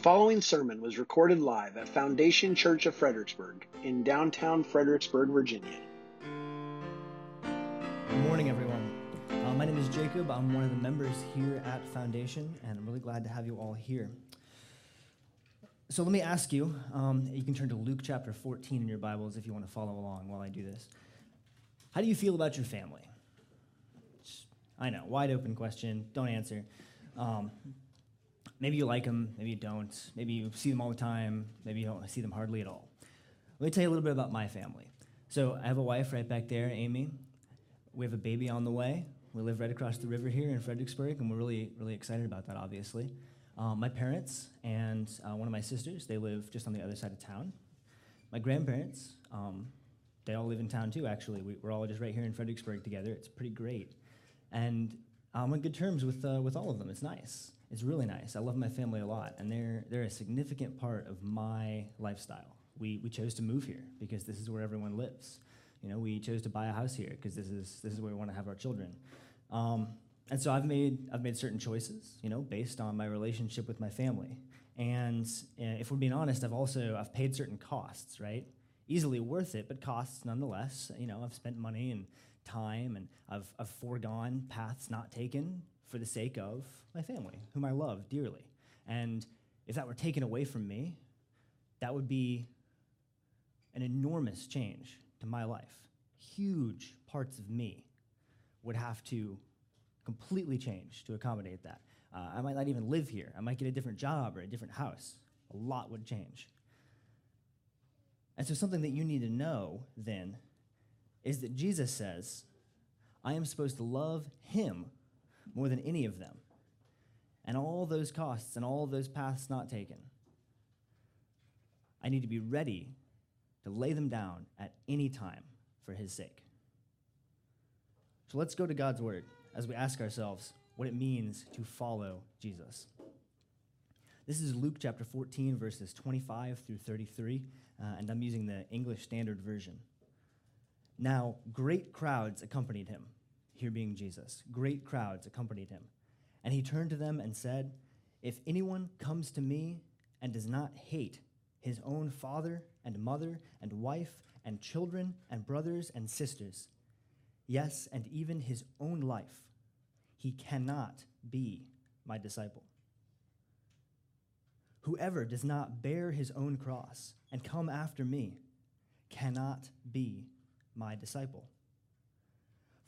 following sermon was recorded live at Foundation Church of Fredericksburg in downtown Fredericksburg, Virginia. Good morning, everyone. Uh, my name is Jacob. I'm one of the members here at Foundation, and I'm really glad to have you all here. So let me ask you um, you can turn to Luke chapter 14 in your Bibles if you want to follow along while I do this. How do you feel about your family? I know, wide open question. Don't answer. Um, maybe you like them, maybe you don't. Maybe you see them all the time, maybe you don't see them hardly at all. Let me tell you a little bit about my family. So I have a wife right back there, Amy. We have a baby on the way. We live right across the river here in Fredericksburg, and we're really, really excited about that, obviously. Um, my parents and uh, one of my sisters, they live just on the other side of town. My grandparents, um, they all live in town too, actually. We, are all just right here in Fredericksburg together. It's pretty great. And I'm on good terms with, uh, with all of them. It's nice. It's really nice. I love my family a lot, and they're, they're a significant part of my lifestyle. We, we chose to move here because this is where everyone lives. You know, we chose to buy a house here because this is, this is where we want to have our children. Um, and so I've made I've made certain choices, you know, based on my relationship with my family. And uh, if we're being honest, I've also I've paid certain costs, right? Easily worth it, but costs nonetheless. You know, I've spent money and time, and I've I've foregone paths not taken for the sake of my family, whom I love dearly. And if that were taken away from me, that would be an enormous change to my life. Huge parts of me would have to completely change to accommodate that. Uh, I might not even live here. I might get a different job or a different house. A lot would change. And so, something that you need to know then is that Jesus says, I am supposed to love him more than any of them. And all those costs and all those paths not taken. I need to be ready to lay them down at any time for his sake. So let's go to God's word as we ask ourselves what it means to follow Jesus. This is Luke chapter 14, verses 25 through 33, uh, and I'm using the English Standard Version. Now, great crowds accompanied him, here being Jesus. Great crowds accompanied him. And he turned to them and said, If anyone comes to me and does not hate his own father and mother and wife and children and brothers and sisters, yes, and even his own life, he cannot be my disciple. Whoever does not bear his own cross and come after me cannot be my disciple.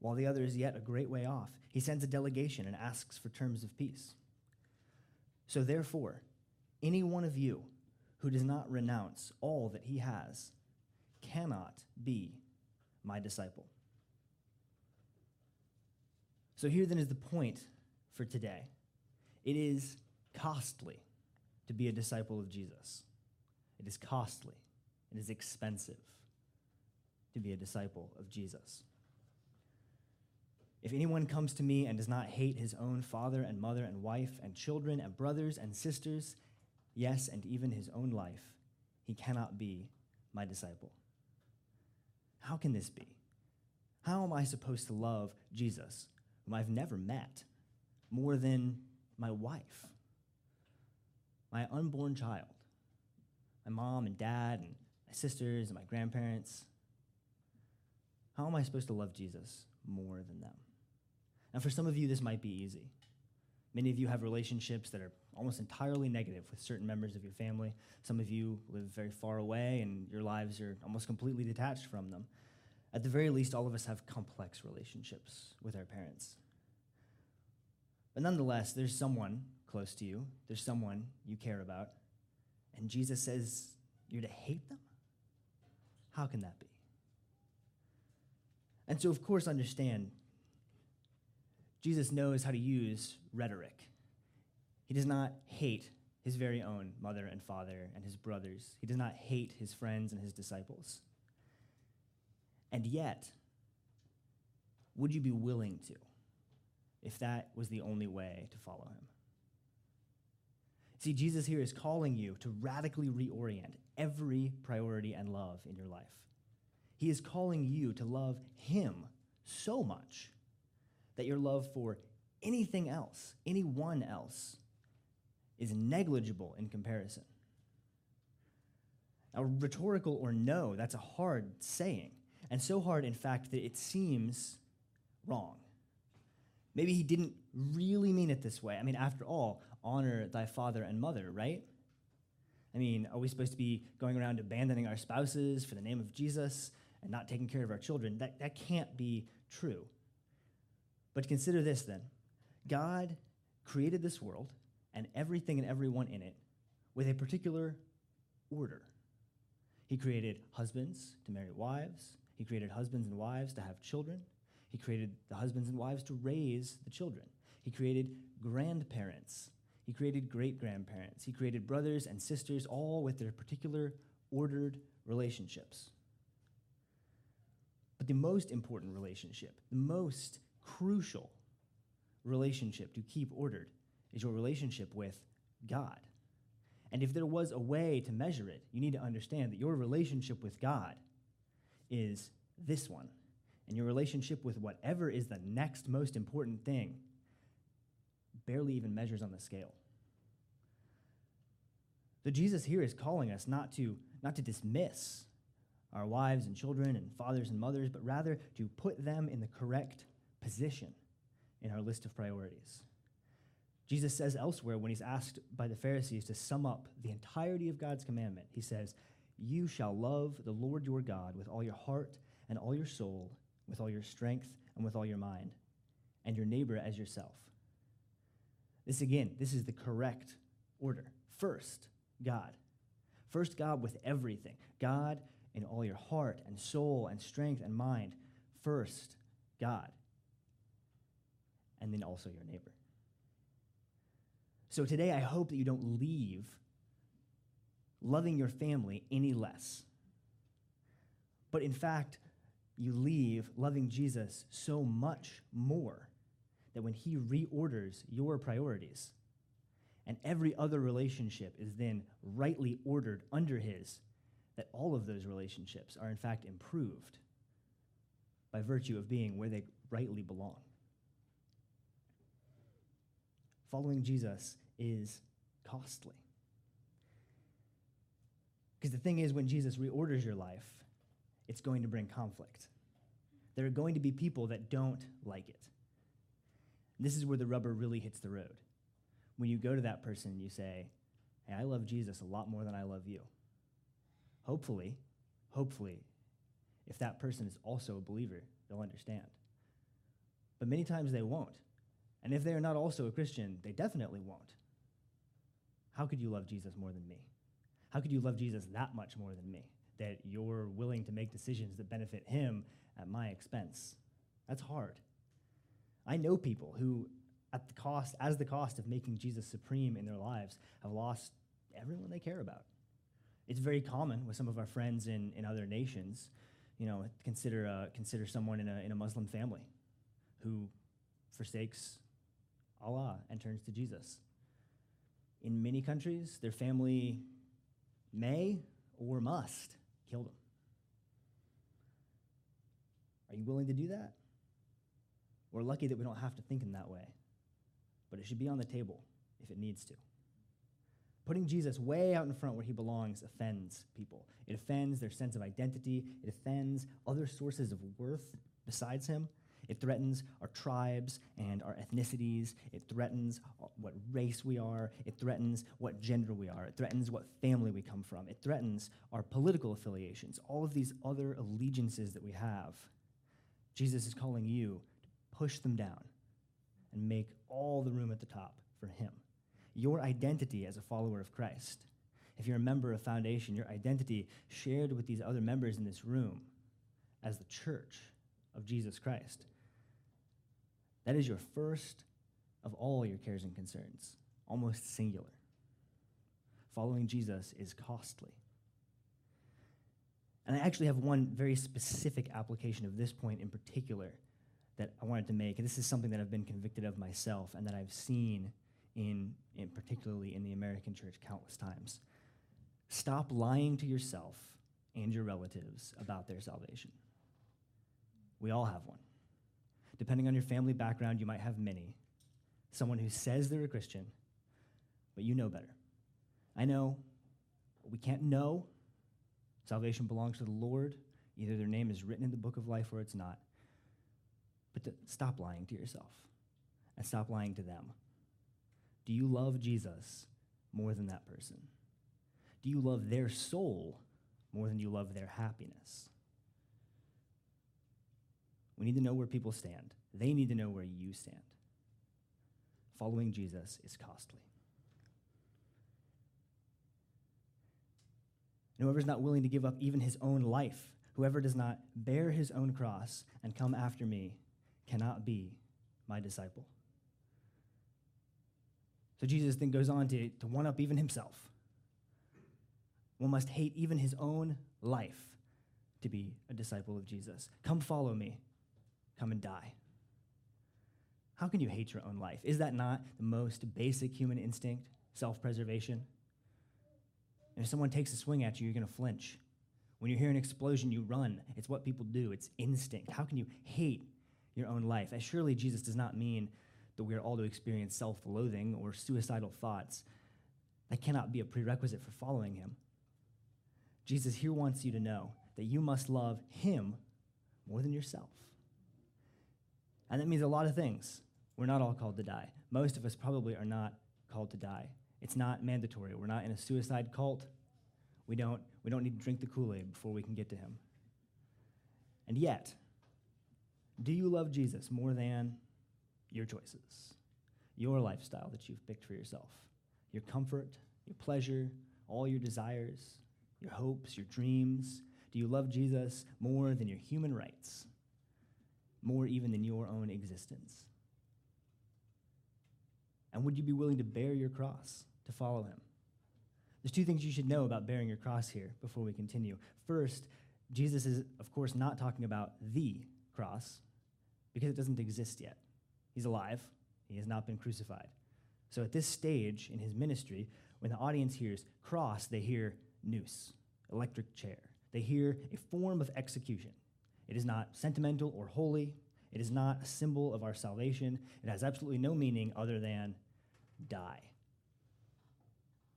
while the other is yet a great way off, he sends a delegation and asks for terms of peace. So therefore, any one of you who does not renounce all that he has cannot be my disciple. So here then is the point for today it is costly to be a disciple of Jesus. It is costly, it is expensive to be a disciple of Jesus. If anyone comes to me and does not hate his own father and mother and wife and children and brothers and sisters, yes, and even his own life, he cannot be my disciple. How can this be? How am I supposed to love Jesus, whom I've never met, more than my wife, my unborn child, my mom and dad, and my sisters and my grandparents? How am I supposed to love Jesus more than them? And for some of you, this might be easy. Many of you have relationships that are almost entirely negative with certain members of your family. Some of you live very far away and your lives are almost completely detached from them. At the very least, all of us have complex relationships with our parents. But nonetheless, there's someone close to you, there's someone you care about, and Jesus says you're to hate them? How can that be? And so, of course, understand Jesus knows how to use rhetoric. He does not hate his very own mother and father and his brothers. He does not hate his friends and his disciples. And yet, would you be willing to if that was the only way to follow him? See, Jesus here is calling you to radically reorient every priority and love in your life. He is calling you to love him so much that your love for anything else, anyone else, is negligible in comparison. Now, rhetorical or no, that's a hard saying, and so hard, in fact, that it seems wrong. Maybe he didn't really mean it this way. I mean, after all, honor thy father and mother, right? I mean, are we supposed to be going around abandoning our spouses for the name of Jesus and not taking care of our children? That, that can't be true. But consider this then. God created this world and everything and everyone in it with a particular order. He created husbands to marry wives, he created husbands and wives to have children, he created the husbands and wives to raise the children, he created grandparents, he created great grandparents, he created brothers and sisters, all with their particular ordered relationships. But the most important relationship, the most crucial relationship to keep ordered is your relationship with God. And if there was a way to measure it, you need to understand that your relationship with God is this one. And your relationship with whatever is the next most important thing barely even measures on the scale. So Jesus here is calling us not to, not to dismiss our wives and children and fathers and mothers, but rather to put them in the correct position in our list of priorities. Jesus says elsewhere when he's asked by the Pharisees to sum up the entirety of God's commandment, he says, You shall love the Lord your God with all your heart and all your soul, with all your strength and with all your mind, and your neighbor as yourself. This again, this is the correct order. First, God. First, God with everything. God in all your heart and soul and strength and mind. First, God. And then also your neighbor. So today, I hope that you don't leave loving your family any less. But in fact, you leave loving Jesus so much more that when he reorders your priorities, and every other relationship is then rightly ordered under his, that all of those relationships are in fact improved by virtue of being where they rightly belong. Following Jesus is costly. Because the thing is, when Jesus reorders your life, it's going to bring conflict. There are going to be people that don't like it. This is where the rubber really hits the road. When you go to that person and you say, Hey, I love Jesus a lot more than I love you. Hopefully, hopefully, if that person is also a believer, they'll understand. But many times they won't. And if they are not also a Christian, they definitely won't. How could you love Jesus more than me? How could you love Jesus that much more than me? That you're willing to make decisions that benefit him at my expense? That's hard. I know people who, at the cost, as the cost of making Jesus supreme in their lives, have lost everyone they care about. It's very common with some of our friends in, in other nations, you know, consider, uh, consider someone in a, in a Muslim family who forsakes Allah and turns to Jesus. In many countries, their family may or must kill them. Are you willing to do that? We're lucky that we don't have to think in that way, but it should be on the table if it needs to. Putting Jesus way out in front where he belongs offends people. It offends their sense of identity, it offends other sources of worth besides him. It threatens our tribes and our ethnicities. It threatens what race we are. It threatens what gender we are. It threatens what family we come from. It threatens our political affiliations, all of these other allegiances that we have. Jesus is calling you to push them down and make all the room at the top for Him. Your identity as a follower of Christ. If you're a member of Foundation, your identity shared with these other members in this room as the church of Jesus Christ. That is your first of all your cares and concerns, almost singular. Following Jesus is costly. And I actually have one very specific application of this point in particular that I wanted to make. And this is something that I've been convicted of myself and that I've seen in, in particularly in the American church countless times. Stop lying to yourself and your relatives about their salvation. We all have one. Depending on your family background, you might have many. Someone who says they're a Christian, but you know better. I know we can't know. Salvation belongs to the Lord. Either their name is written in the book of life or it's not. But to stop lying to yourself and stop lying to them. Do you love Jesus more than that person? Do you love their soul more than you love their happiness? We need to know where people stand. They need to know where you stand. Following Jesus is costly. And whoever is not willing to give up even his own life, whoever does not bear his own cross and come after me, cannot be my disciple. So Jesus then goes on to, to one up even himself. One must hate even his own life to be a disciple of Jesus. Come follow me. Come and die. How can you hate your own life? Is that not the most basic human instinct? Self preservation? And if someone takes a swing at you, you're going to flinch. When you hear an explosion, you run. It's what people do, it's instinct. How can you hate your own life? And surely Jesus does not mean that we are all to experience self loathing or suicidal thoughts. That cannot be a prerequisite for following him. Jesus here wants you to know that you must love him more than yourself. And that means a lot of things. We're not all called to die. Most of us probably are not called to die. It's not mandatory. We're not in a suicide cult. We don't, we don't need to drink the Kool Aid before we can get to him. And yet, do you love Jesus more than your choices, your lifestyle that you've picked for yourself, your comfort, your pleasure, all your desires, your hopes, your dreams? Do you love Jesus more than your human rights, more even than your own existence? And would you be willing to bear your cross to follow him? There's two things you should know about bearing your cross here before we continue. First, Jesus is, of course, not talking about the cross because it doesn't exist yet. He's alive, he has not been crucified. So at this stage in his ministry, when the audience hears cross, they hear noose, electric chair. They hear a form of execution. It is not sentimental or holy. It is not a symbol of our salvation. It has absolutely no meaning other than die.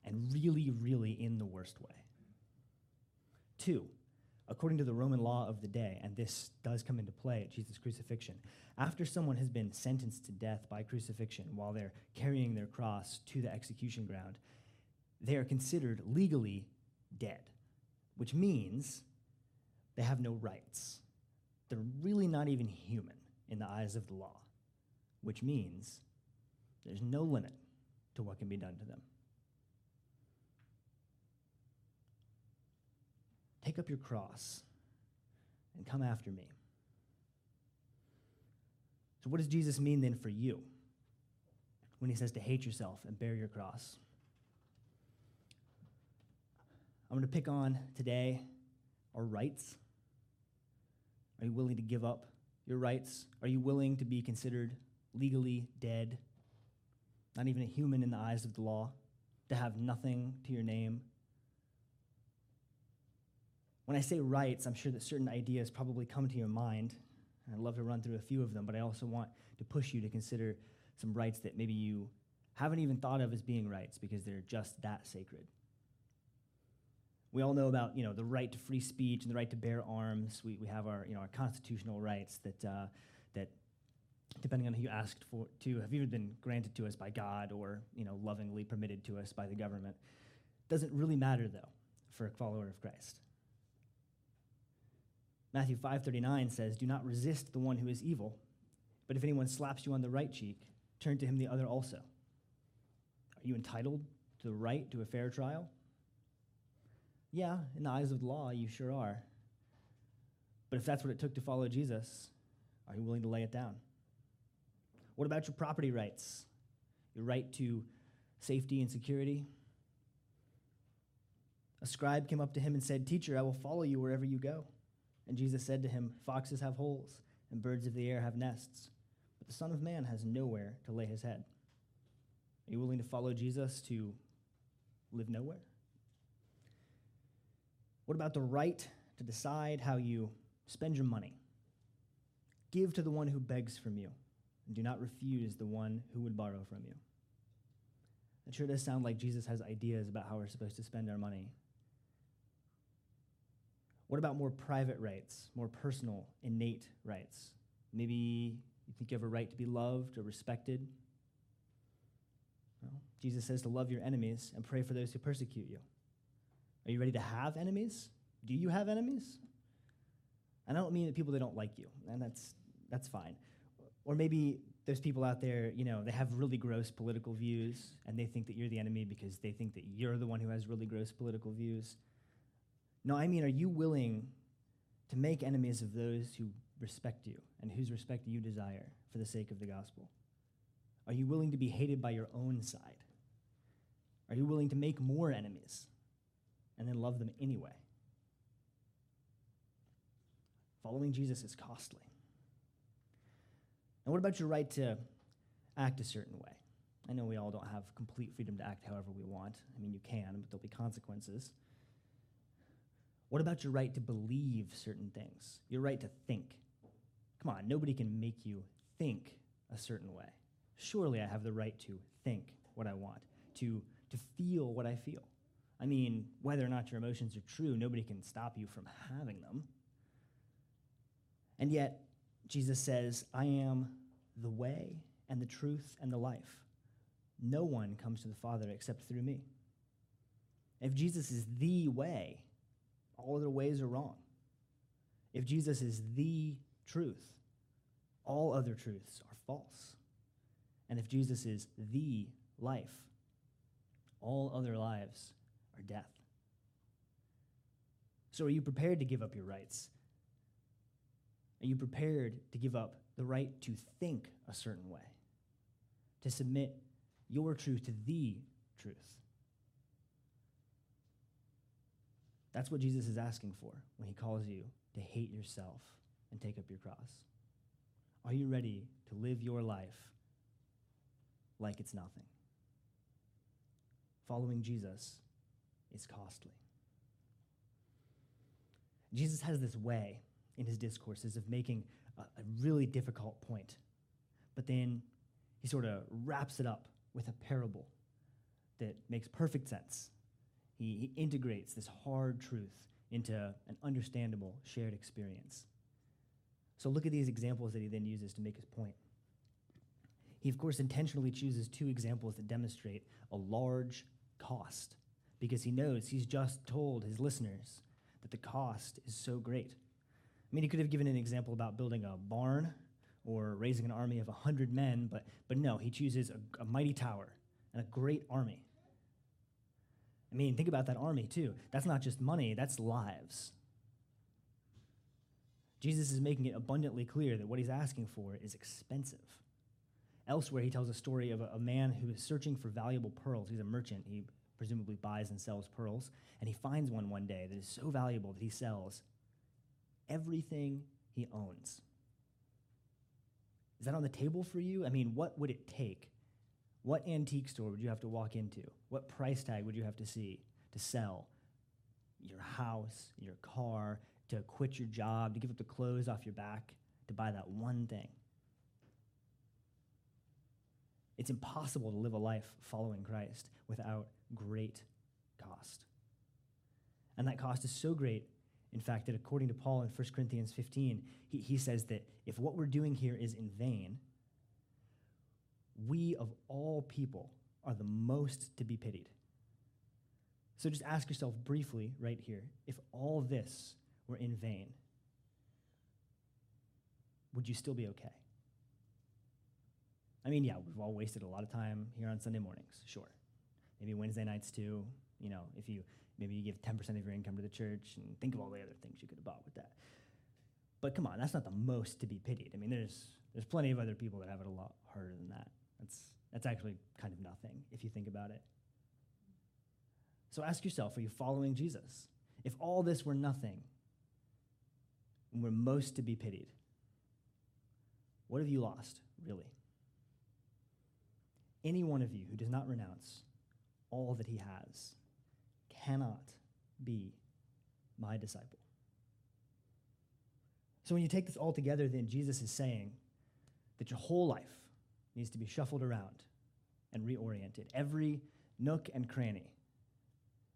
And really, really in the worst way. Two, according to the Roman law of the day, and this does come into play at Jesus' crucifixion, after someone has been sentenced to death by crucifixion while they're carrying their cross to the execution ground, they are considered legally dead, which means they have no rights. They're really not even human in the eyes of the law, which means there's no limit to what can be done to them. Take up your cross and come after me. So, what does Jesus mean then for you when he says to hate yourself and bear your cross? I'm going to pick on today our rights. Are you willing to give up your rights? Are you willing to be considered legally dead? not even a human in the eyes of the law, to have nothing to your name. When I say rights, I'm sure that certain ideas probably come to your mind. And I'd love to run through a few of them, but I also want to push you to consider some rights that maybe you haven't even thought of as being rights because they're just that sacred. We all know about you know, the right to free speech and the right to bear arms. We, we have our, you know, our constitutional rights that, uh, that depending on who you asked for to, have either been granted to us by God or you know lovingly permitted to us by the government. Doesn't really matter though for a follower of Christ. Matthew 5:39 says, "Do not resist the one who is evil, but if anyone slaps you on the right cheek, turn to him the other also." Are you entitled to the right to a fair trial? Yeah, in the eyes of the law, you sure are. But if that's what it took to follow Jesus, are you willing to lay it down? What about your property rights? Your right to safety and security? A scribe came up to him and said, Teacher, I will follow you wherever you go. And Jesus said to him, Foxes have holes, and birds of the air have nests, but the Son of Man has nowhere to lay his head. Are you willing to follow Jesus to live nowhere? What about the right to decide how you spend your money? Give to the one who begs from you, and do not refuse the one who would borrow from you. It sure does sound like Jesus has ideas about how we're supposed to spend our money. What about more private rights, more personal, innate rights? Maybe you think you have a right to be loved or respected. Well, Jesus says to love your enemies and pray for those who persecute you. Are you ready to have enemies? Do you have enemies? And I don't mean that people that don't like you, and that's that's fine. Or maybe there's people out there, you know, they have really gross political views and they think that you're the enemy because they think that you're the one who has really gross political views. No, I mean, are you willing to make enemies of those who respect you and whose respect you desire for the sake of the gospel? Are you willing to be hated by your own side? Are you willing to make more enemies and then love them anyway? Following Jesus is costly. And what about your right to act a certain way? I know we all don't have complete freedom to act however we want. I mean, you can, but there'll be consequences. What about your right to believe certain things? Your right to think? Come on, nobody can make you think a certain way. Surely I have the right to think what I want, to, to feel what I feel. I mean, whether or not your emotions are true, nobody can stop you from having them. And yet, Jesus says, I am the way and the truth and the life. No one comes to the Father except through me. If Jesus is the way, all other ways are wrong. If Jesus is the truth, all other truths are false. And if Jesus is the life, all other lives are death. So, are you prepared to give up your rights? Are you prepared to give up the right to think a certain way, to submit your truth to the truth? That's what Jesus is asking for when he calls you to hate yourself and take up your cross. Are you ready to live your life like it's nothing? Following Jesus is costly. Jesus has this way in his discourses of making a, a really difficult point, but then he sort of wraps it up with a parable that makes perfect sense. He, he integrates this hard truth into an understandable shared experience. So look at these examples that he then uses to make his point. He, of course, intentionally chooses two examples that demonstrate a large cost because he knows he's just told his listeners that the cost is so great. I mean, he could have given an example about building a barn or raising an army of 100 men, but, but no, he chooses a, a mighty tower and a great army. I mean, think about that army, too. That's not just money, that's lives. Jesus is making it abundantly clear that what he's asking for is expensive. Elsewhere, he tells a story of a, a, man who is searching for valuable pearls. He's a merchant. He presumably buys and sells pearls. And he finds one one day that is so valuable that he sells everything he owns. Is that on the table for you? I mean, what would it take? What antique store would you have to walk into? What price tag would you have to see to sell your house, your car, to quit your job, to give up the clothes off your back, to buy that one thing? It's impossible to live a life following Christ without great cost. And that cost is so great in fact, that according to Paul in 1 Corinthians 15, he, he says that if what we're doing here is in vain, we of all people are the most to be pitied. So just ask yourself briefly right here if all this were in vain, would you still be okay? I mean, yeah, we've all wasted a lot of time here on Sunday mornings, sure. Maybe Wednesday nights too. You know, if you Maybe you give 10% of your income to the church and think of all the other things you could have bought with that. But come on, that's not the most to be pitied. I mean, there's, there's plenty of other people that have it a lot harder than that. That's, that's actually kind of nothing if you think about it. So ask yourself are you following Jesus? If all this were nothing, and we're most to be pitied, what have you lost, really? Any one of you who does not renounce all that he has cannot be my disciple. So when you take this all together, then Jesus is saying that your whole life needs to be shuffled around and reoriented. Every nook and cranny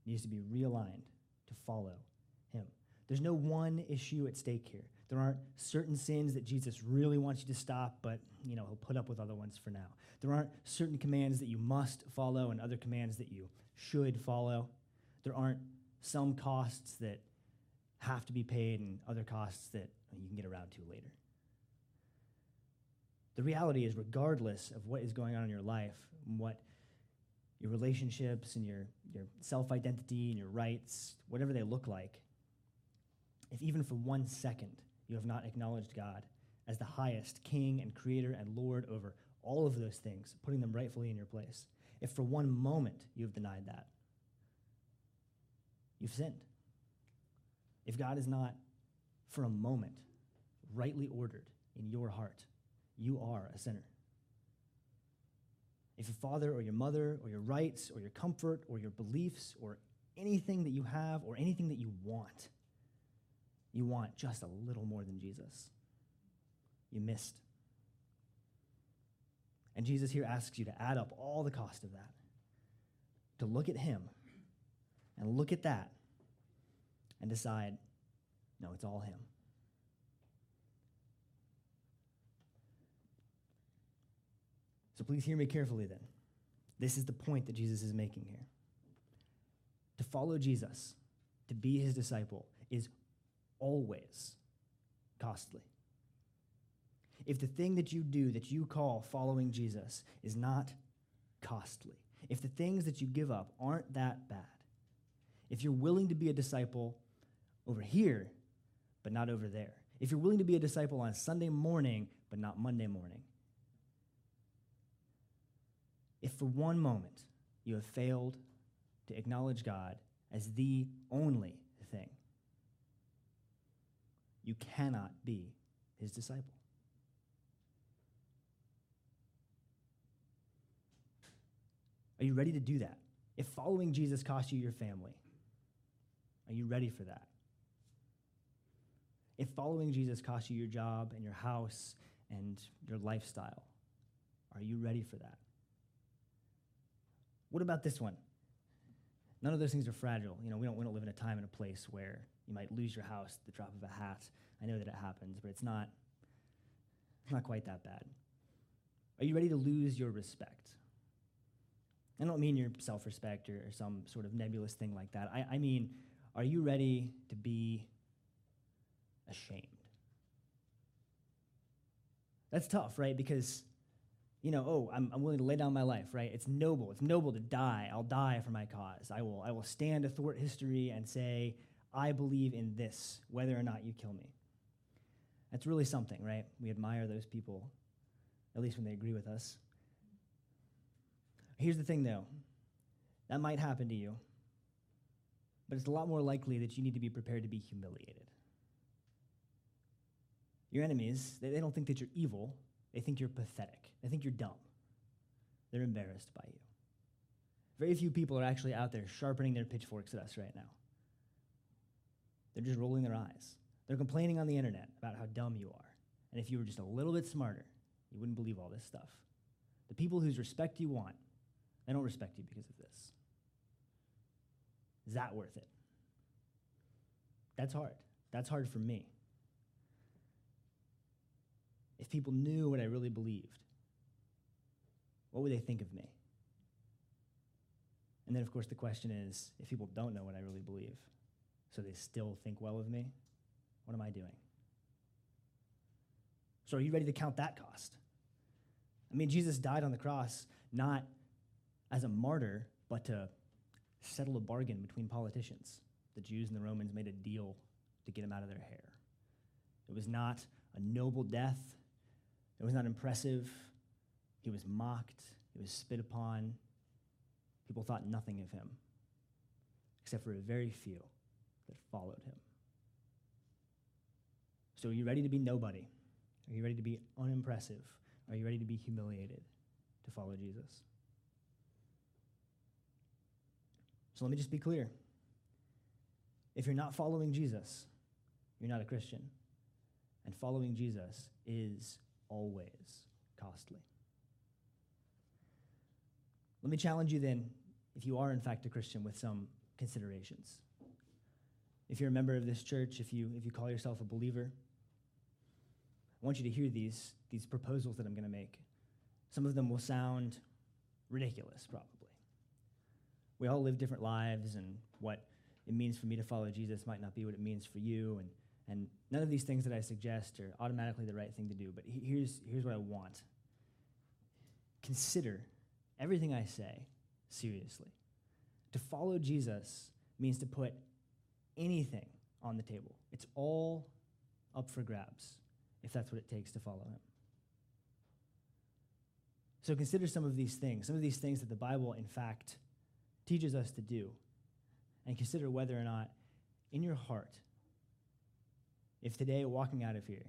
needs to be realigned to follow him. There's no one issue at stake here. There aren't certain sins that Jesus really wants you to stop, but you know, he'll put up with other ones for now. There aren't certain commands that you must follow and other commands that you should follow. There aren't some costs that have to be paid and other costs that you can get around to later. The reality is, regardless of what is going on in your life, what your relationships and your, your self identity and your rights, whatever they look like, if even for one second you have not acknowledged God as the highest King and Creator and Lord over all of those things, putting them rightfully in your place, if for one moment you have denied that, you've sinned. If God is not for a moment rightly ordered in your heart, you are a sinner. If your father or your mother or your rights or your comfort or your beliefs or anything that you have or anything that you want, you want just a little more than Jesus, you missed. And Jesus here asks you to add up all the cost of that, to look at Him and look at that and decide no, it's all Him. So please hear me carefully then. This is the point that Jesus is making here. To follow Jesus, to be his disciple, is always costly. If the thing that you do that you call following Jesus is not costly, if the things that you give up aren't that bad, if you're willing to be a disciple over here, but not over there, if you're willing to be a disciple on Sunday morning, but not Monday morning, if for one moment you have failed to acknowledge God as the only you cannot be his disciple. Are you ready to do that? If following Jesus costs you your family, are you ready for that? If following Jesus costs you your job and your house and your lifestyle, are you ready for that? What about this one? None of those things are fragile. You know, we don't, we don't live in a time and a place where you might lose your house at the drop of a hat. I know that it happens, but it's not, not quite that bad. Are you ready to lose your respect? I don't mean your self respect or, or, some sort of nebulous thing like that. I, I mean, are you ready to be ashamed? That's tough, right? Because you know, oh, I'm, I'm willing to lay down my life, right? It's noble. It's noble to die. I'll die for my cause. I will, I will stand athwart history and say, I believe in this, whether or not you kill me. That's really something, right? We admire those people, at least when they agree with us. Here's the thing, though that might happen to you, but it's a lot more likely that you need to be prepared to be humiliated. Your enemies, they, don't think that you're evil, they think you're pathetic. They think you're dumb. They're embarrassed by you. Very few people are actually out there sharpening their pitchforks at us right now. They're just rolling their eyes. They're complaining on the internet about how dumb you are. And if you were just a little bit smarter, you wouldn't believe all this stuff. The people whose respect you want, they don't respect you because of this. Is that worth it? That's hard. That's hard for me if people knew what I really believed, what would they think of me? And then, of course, the question is if people don't know what I really believe, so they still think well of me, what am I doing? So, are you ready to count that cost? I mean, Jesus died on the cross not as a martyr, but to settle a bargain between politicians. The Jews and the Romans made a deal to get him out of their hair. It was not a noble death, it was not impressive. He was mocked. He was spit upon. People thought nothing of him. except for a very few that followed him. So, are you ready to be nobody? Are you ready to be unimpressive? Are you ready to be humiliated to follow Jesus? So, let me just be clear. If you're not following Jesus, you're not a Christian. And following Jesus is always costly. Let me challenge you then, if you are in fact a Christian, with some considerations. If you're a member of this church, if you, if you call yourself a believer, I want you to hear these, these proposals that I'm going to make. Some of them will sound ridiculous, probably. We all live different lives, and what it means for me to follow Jesus might not be what it means for you. And, and none of these things that I suggest are automatically the right thing to do. But here's, here's what I want consider everything I say seriously. To follow Jesus means to put anything on the table, it's all up for grabs if that's what it takes to follow him. So consider some of these things, some of these things that the Bible, in fact, teaches us to do, and consider whether or not in your heart, if today, walking out of here,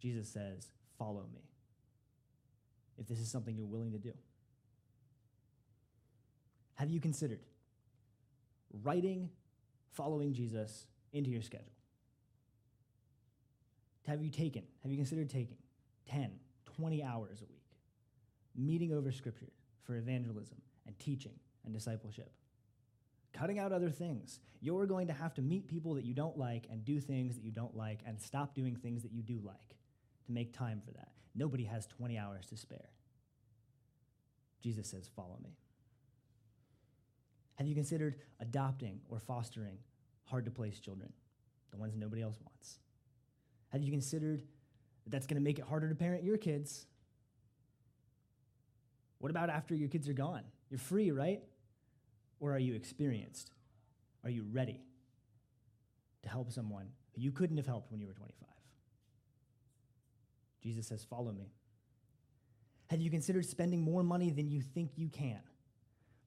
Jesus says, Follow me, if this is something you're willing to do. Have you considered writing following Jesus into your schedule? Have you taken, have you considered taking 10, 20 hours a week, meeting over scripture for evangelism and teaching and discipleship? Cutting out other things. You're going to have to meet people that you don't like and do things that you don't like and stop doing things that you do like to make time for that. Nobody has 20 hours to spare. Jesus says, Follow me. Have you considered adopting or fostering hard to place children, the ones nobody else wants? Have you considered that that's going to make it harder to parent your kids? What about after your kids are gone? You're free, right? Or are you experienced? Are you ready to help someone who you couldn't have helped when you were 25? Jesus says, Follow me. Have you considered spending more money than you think you can?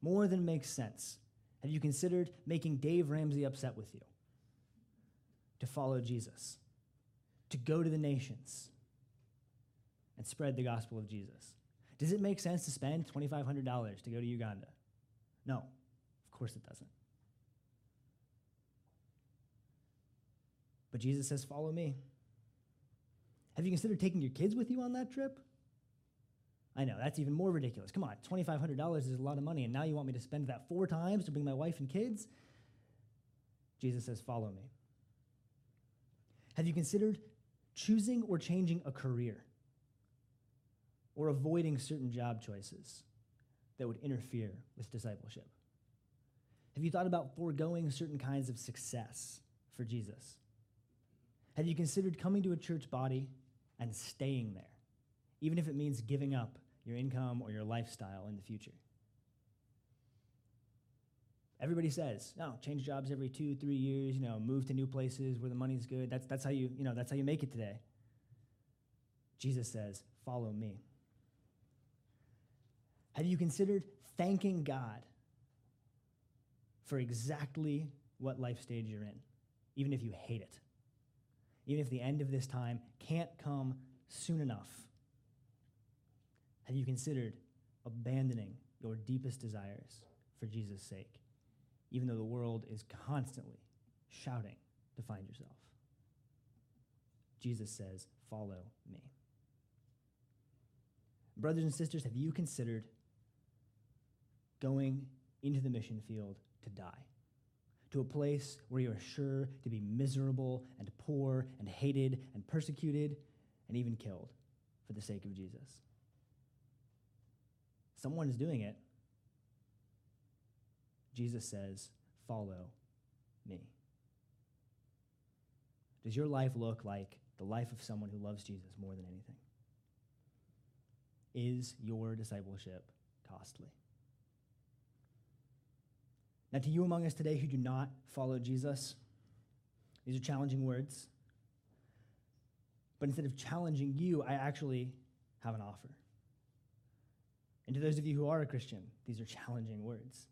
More than makes sense have you considered making Dave Ramsey upset with you? To follow Jesus, to go to the nations and spread the gospel of Jesus. Does it make sense to spend $2,500 to go to Uganda? No, of course it doesn't. But Jesus says, Follow me. Have you considered taking your kids with you on that trip? I know, that's even more ridiculous. Come on, $2,500 is a lot of money, and now you want me to spend that four times to bring my wife and kids? Jesus says, Follow me. Have you considered choosing or changing a career or avoiding certain job choices that would interfere with discipleship? Have you thought about foregoing certain kinds of success for Jesus? Have you considered coming to a church body and staying there? even if it means giving up your income or your lifestyle in the future. Everybody says, no, change jobs every two, three years, you know, move to new places where the money's good. That's, that's, how you, you know, that's how you make it today. Jesus says, follow me. Have you considered thanking God for exactly what life stage you're in, even if you hate it? Even if the end of this time can't come soon enough have you considered abandoning your deepest desires for Jesus' sake, even though the world is constantly shouting to find yourself? Jesus says, Follow me. Brothers and sisters, have you considered going into the mission field to die? To a place where you are sure to be miserable and poor and hated and persecuted and even killed for the sake of Jesus? Someone is doing it. Jesus says, Follow me. Does your life look like the life of someone who loves Jesus more than anything? Is your discipleship costly? Now, to you among us today who do not follow Jesus, these are challenging words. But instead of challenging you, I actually have an offer. And to those of you who are a Christian, these are challenging words.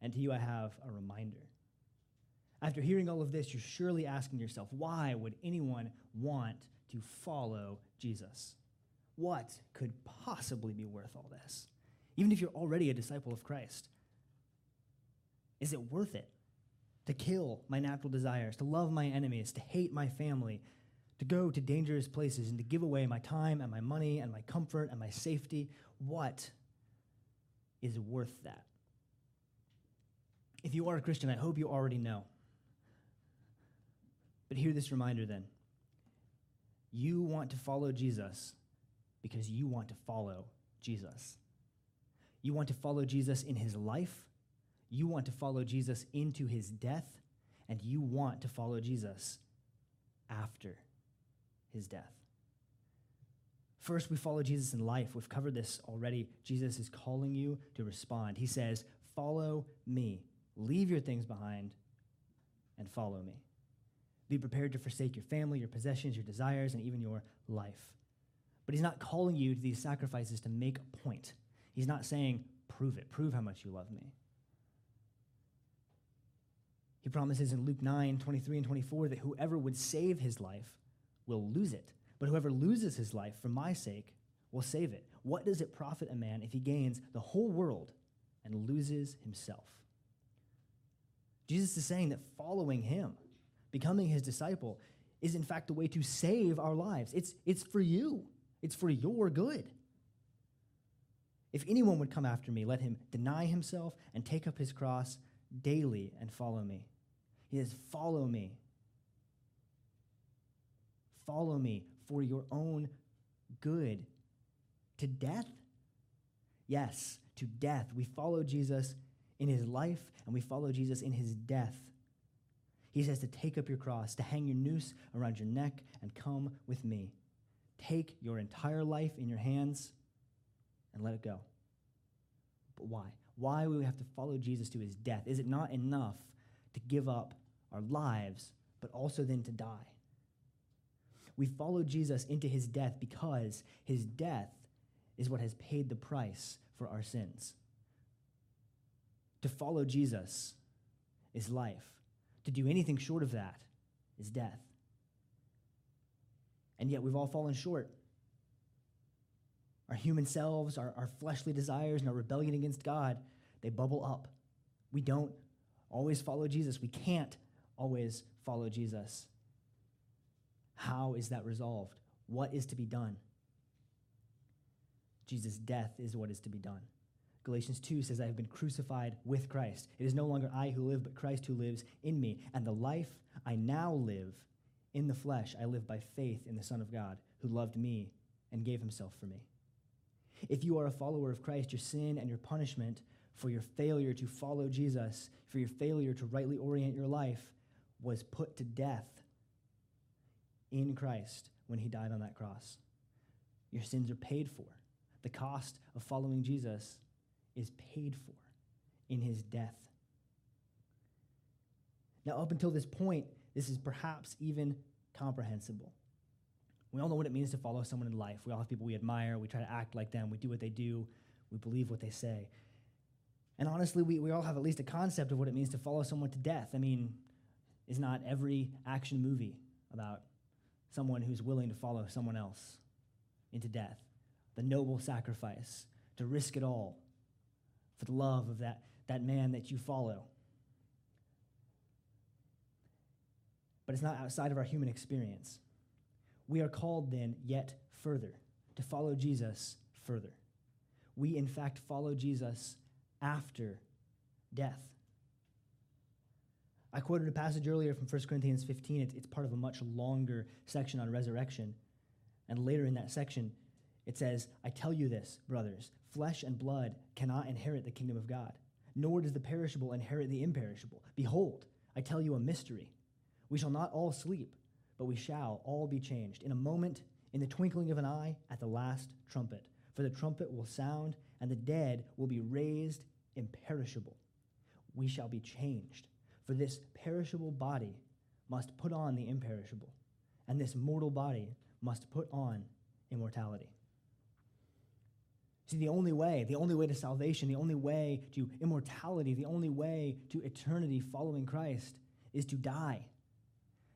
And to you, I have a reminder. After hearing all of this, you're surely asking yourself, why would anyone want to follow Jesus? What could possibly be worth all this? Even if you're already a disciple of Christ, is it worth it to kill my natural desires, to love my enemies, to hate my family, to go to dangerous places, and to give away my time and my money and my comfort and my safety? What is worth that? If you are a Christian, I hope you already know. But hear this reminder then. You want to follow Jesus because you want to follow Jesus. You want to follow Jesus in his life, you want to follow Jesus into his death, and you want to follow Jesus after his death. First, we follow Jesus in life. We've covered this already. Jesus is calling you to respond. He says, Follow me. Leave your things behind and follow me. Be prepared to forsake your family, your possessions, your desires, and even your life. But he's not calling you to these sacrifices to make a point. He's not saying, prove it, prove how much you love me. He promises in Luke 9, 23 and 24 that whoever would save his life will lose it, but whoever loses his life for my sake will save it. What does it profit a man if he gains the whole world and loses himself? Jesus is saying that following him, becoming his disciple, is in fact the way to save our lives. It's, it's for you, it's for your good. If anyone would come after me, let him deny himself and take up his cross daily and follow me. He says, Follow me. Follow me for your own good. To death? Yes, to death. We follow Jesus in his life and we follow Jesus in his death. He says to take up your cross, to hang your noose around your neck, and come with me. Take your entire life in your hands and let it go. But why? Why would we have to follow Jesus to his death? Is it not enough to give up our lives, but also then to die? We follow Jesus into his death because his death is what has paid the price for our sins. To follow Jesus is life. To do anything short of that is death. And yet we've all fallen short. Our human selves, our, our fleshly desires, and our rebellion against God, they bubble up. We don't always follow Jesus. We can't always follow Jesus. How is that resolved? What is to be done? Jesus' death is what is to be done. Galatians 2 says, I have been crucified with Christ. It is no longer I who live, but Christ who lives in me. And the life I now live in the flesh, I live by faith in the Son of God, who loved me and gave himself for me. If you are a follower of Christ, your sin and your punishment for your failure to follow Jesus, for your failure to rightly orient your life, was put to death in Christ when he died on that cross. Your sins are paid for. The cost of following Jesus is paid for in his death. Now, up until this point, this is perhaps even comprehensible. We all know what it means to follow someone in life. We all have people we admire. We try to act like them. We do what they do. We believe what they say. And honestly, we, we all have at least a concept of what it means to follow someone to death. I mean, is not every action movie about someone who's willing to follow someone else into death? The noble sacrifice, to risk it all for the love of that, that man that you follow. But it's not outside of our human experience. We are called then yet further to follow Jesus further. We, in fact, follow Jesus after death. I quoted a passage earlier from 1 Corinthians 15. It's, it's part of a much longer section on resurrection. And later in that section, it says, I tell you this, brothers flesh and blood cannot inherit the kingdom of God, nor does the perishable inherit the imperishable. Behold, I tell you a mystery. We shall not all sleep, but we shall all be changed in a moment, in the twinkling of an eye, at the last trumpet. For the trumpet will sound, and the dead will be raised imperishable. We shall be changed. For this perishable body must put on the imperishable, and this mortal body must put on immortality. See, the only way, the only way to salvation, the only way to immortality, the only way to eternity following Christ is to die.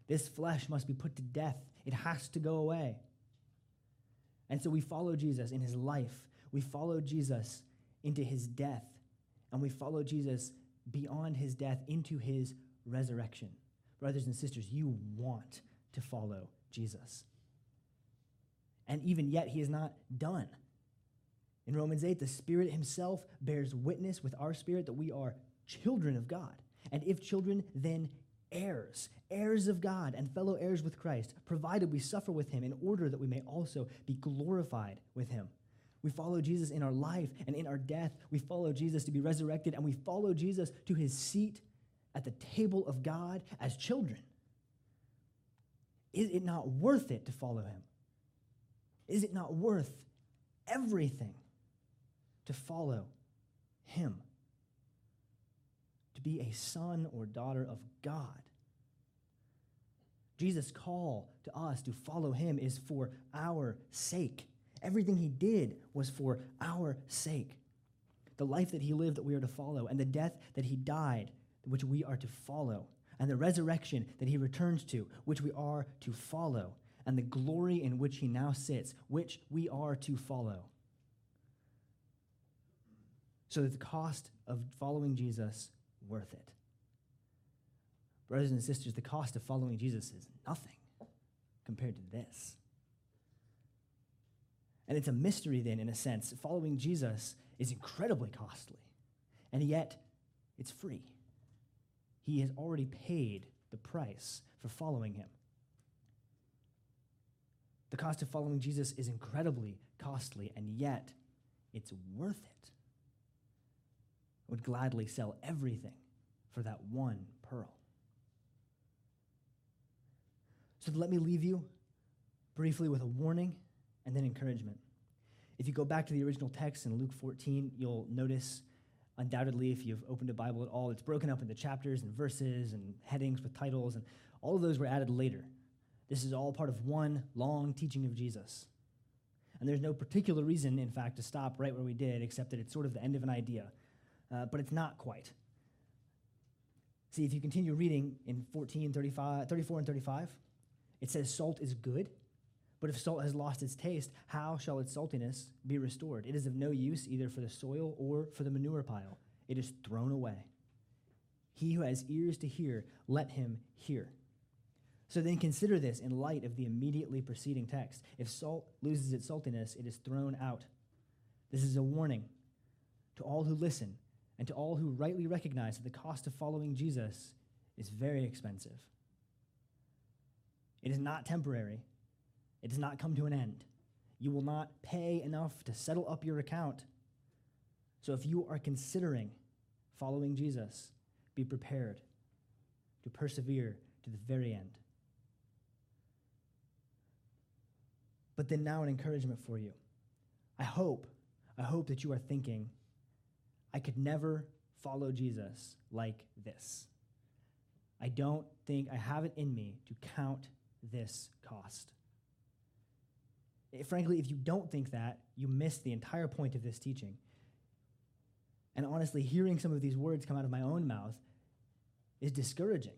This flesh must be put to death, it has to go away. And so we follow Jesus in his life, we follow Jesus into his death, and we follow Jesus beyond his death into his resurrection. Brothers and sisters, you want to follow Jesus. And even yet, he is not done. In Romans 8, the Spirit himself bears witness with our spirit that we are children of God. And if children, then heirs, heirs of God and fellow heirs with Christ, provided we suffer with him in order that we may also be glorified with him. We follow Jesus in our life and in our death. We follow Jesus to be resurrected, and we follow Jesus to his seat at the table of God as children. Is it not worth it to follow him? Is it not worth everything to follow him? To be a son or daughter of God. Jesus' call to us to follow him is for our sake. Everything he did was for our sake. The life that he lived that we are to follow, and the death that he died, which we are to follow, and the resurrection that he returns to, which we are to follow, and the glory in which he now sits, which we are to follow. So that the cost of following Jesus worth it. Brothers and sisters, the cost of following Jesus is nothing compared to this. And it's a mystery, then, in a sense. Following Jesus is incredibly costly, and yet it's free. He has already paid the price for following him. The cost of following Jesus is incredibly costly, and yet it's worth it. I would gladly sell everything for that one pearl. So let me leave you briefly with a warning and then encouragement. If you go back to the original text in Luke 14, you'll notice, undoubtedly, if you've opened a Bible at all, it's broken up into chapters and verses and headings with titles, and all of those were added later. This is all part of one long teaching of Jesus. And there's no particular reason, in fact, to stop right where we did, except that it's sort of the end of an idea. Uh, but it's not quite. See, if you continue reading in 14, 35, 34 and 35, it says salt is good, but if salt has lost its taste, how shall its saltiness be restored? It is of no use either for the soil or for the manure pile. It is thrown away. He who has ears to hear, let him hear. So then consider this in light of the immediately preceding text. If salt loses its saltiness, it is thrown out. This is a warning to all who listen and to all who rightly recognize that the cost of following Jesus is very expensive. It is not temporary, it does not come to an end. You will not pay enough to settle up your account. So if you are considering following Jesus, be prepared to persevere to the very end. But then now an encouragement for you. I hope, I hope that you are thinking, I could never follow Jesus like this. I don't think I have it in me to count this cost. Eh, frankly, if you don't think that, you miss the entire point of this teaching. And honestly, hearing some of these words come out of my own mouth is discouraging.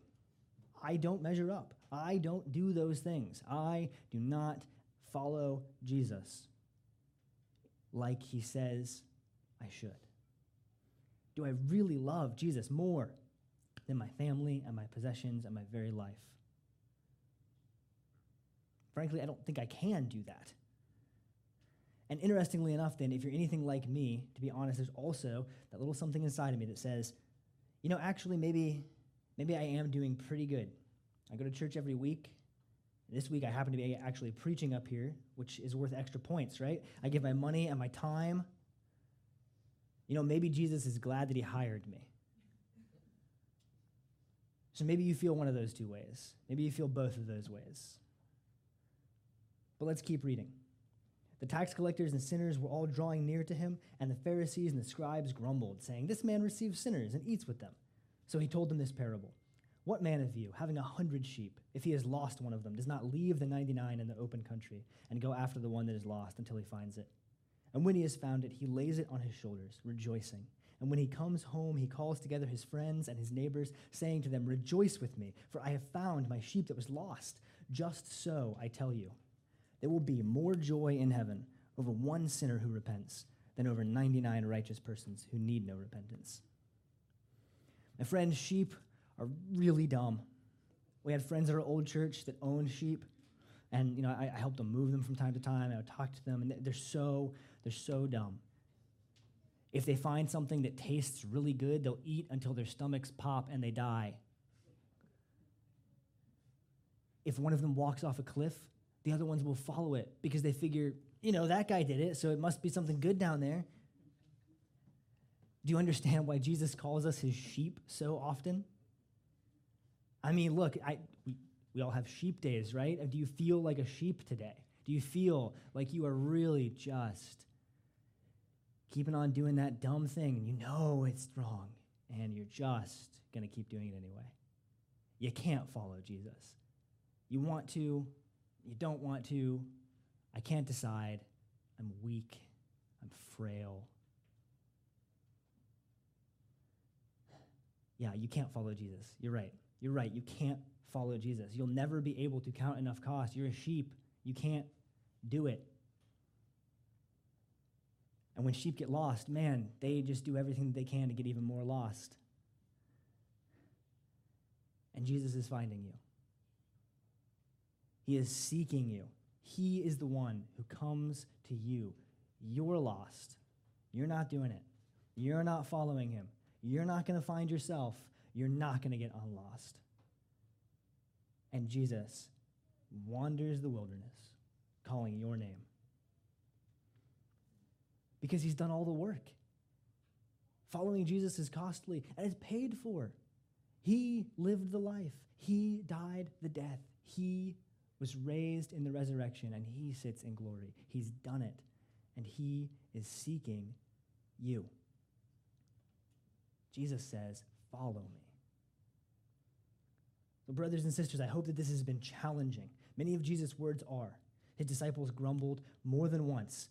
I don't measure up. I don't do those things. I do not follow Jesus like he says I should. Do I really love Jesus more than my family and my possessions and my very life? Frankly, I don't think I can do that. And interestingly enough, then, if you're anything like me, to be honest, there's also that little something inside of me that says, you know, actually, maybe, maybe I am doing pretty good. I go to church every week. This week, I happen to be actually preaching up here, which is worth extra points, right? I give my money and my time. You know, maybe Jesus is glad that he hired me. So maybe you feel one of those two ways. Maybe you feel both of those ways. But let's keep reading. The tax collectors and sinners were all drawing near to him, and the Pharisees and the scribes grumbled, saying, This man receives sinners and eats with them. So he told them this parable What man of you, having a hundred sheep, if he has lost one of them, does not leave the 99 in the open country and go after the one that is lost until he finds it? And when he has found it, he lays it on his shoulders, rejoicing. And when he comes home, he calls together his friends and his neighbors, saying to them, Rejoice with me, for I have found my sheep that was lost. Just so, I tell you, there will be more joy in heaven over one sinner who repents than over 99 righteous persons who need no repentance. My friends, sheep are really dumb. We had friends at our old church that owned sheep, and you know I, I helped them move them from time to time. I would talk to them, and they're so they're so dumb. If they find something that tastes really good, they'll eat until their stomachs pop and they die. If one of them walks off a cliff, the other ones will follow it because they figure, you know, that guy did it, so it must be something good down there. Do you understand why Jesus calls us his sheep so often? I mean, look, I, we, we all have sheep days, right? Do you feel like a sheep today? Do you feel like you are really just keeping on doing that dumb thing you know it's wrong and you're just going to keep doing it anyway? You can't follow Jesus. You want to, you don't want to. I can't decide. I'm weak. I'm frail. Yeah, you can't follow Jesus. You're right. You're right. You can't follow Jesus. You'll never be able to count enough cost. You're a sheep. You can't do it. And when sheep get lost, man, they just do everything they can to get even more lost. And Jesus is finding you. He is seeking you. He is the one who comes to you. You're lost. You're not doing it. You're not following him. You're not going to find yourself you're not going to get unlost. And Jesus wanders the wilderness calling your name because he's done all the work. Following Jesus is costly and it's paid for. He lived the life, he died the death, he was raised in the resurrection, and he sits in glory. He's done it, and he is seeking you. Jesus says, Follow me. So, brothers and sisters, I hope that this has been challenging. Many of Jesus' words are. His disciples grumbled more than once.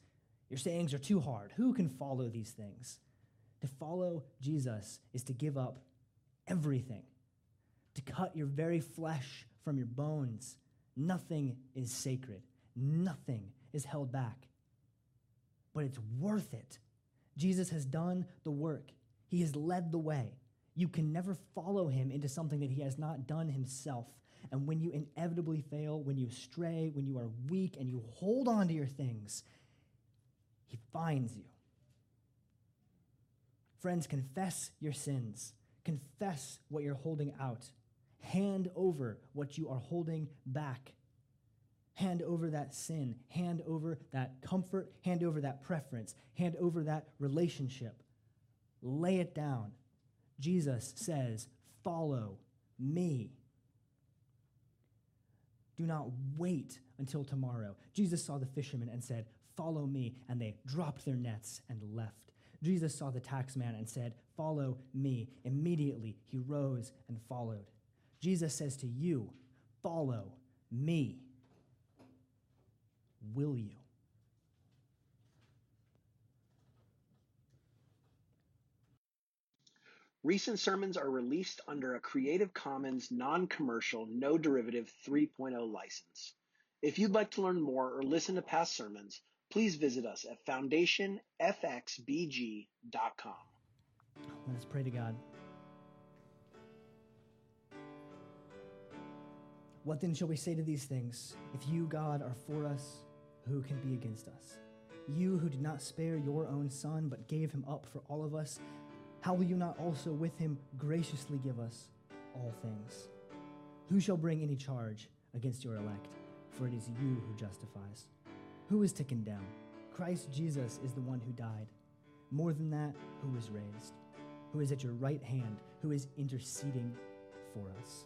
Your sayings are too hard. Who can follow these things? To follow Jesus is to give up everything, to cut your very flesh from your bones. Nothing is sacred, nothing is held back. But it's worth it. Jesus has done the work, He has led the way. You can never follow him into something that he has not done himself. And when you inevitably fail, when you stray, when you are weak and you hold on to your things, he finds you. Friends, confess your sins. Confess what you're holding out. Hand over what you are holding back. Hand over that sin. Hand over that comfort. Hand over that preference. Hand over that relationship. Lay it down Jesus says, Follow me. Do not wait until tomorrow. Jesus saw the fishermen and said, Follow me. And they dropped their nets and left. Jesus saw the taxman and said, Follow me. Immediately he rose and followed. Jesus says to you, Follow me. Will you? Recent sermons are released under a Creative Commons non-commercial, no derivative 3.0 license. If you'd like to learn more or listen to past sermons, please visit us at foundationfxbg.com. Let us pray to God. What then shall we say to these things? If you, God, are for us, who can be against us? You who did not spare your own son, but gave him up for all of us, how will you not also with him graciously give us all things? Who shall bring any charge against your elect? For it is you who justifies. Who is to condemn? Christ Jesus is the one who died. More than that, who was raised, who is at your right hand, who is interceding for us.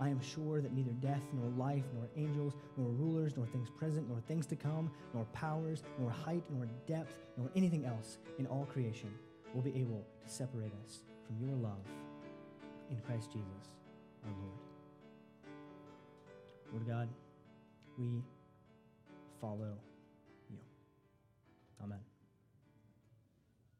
I am sure that neither death, nor life, nor angels, nor rulers, nor things present, nor things to come, nor powers, nor height, nor depth, nor anything else in all creation will be able to separate us from your love in Christ Jesus our Lord. Lord God, we follow you. Amen.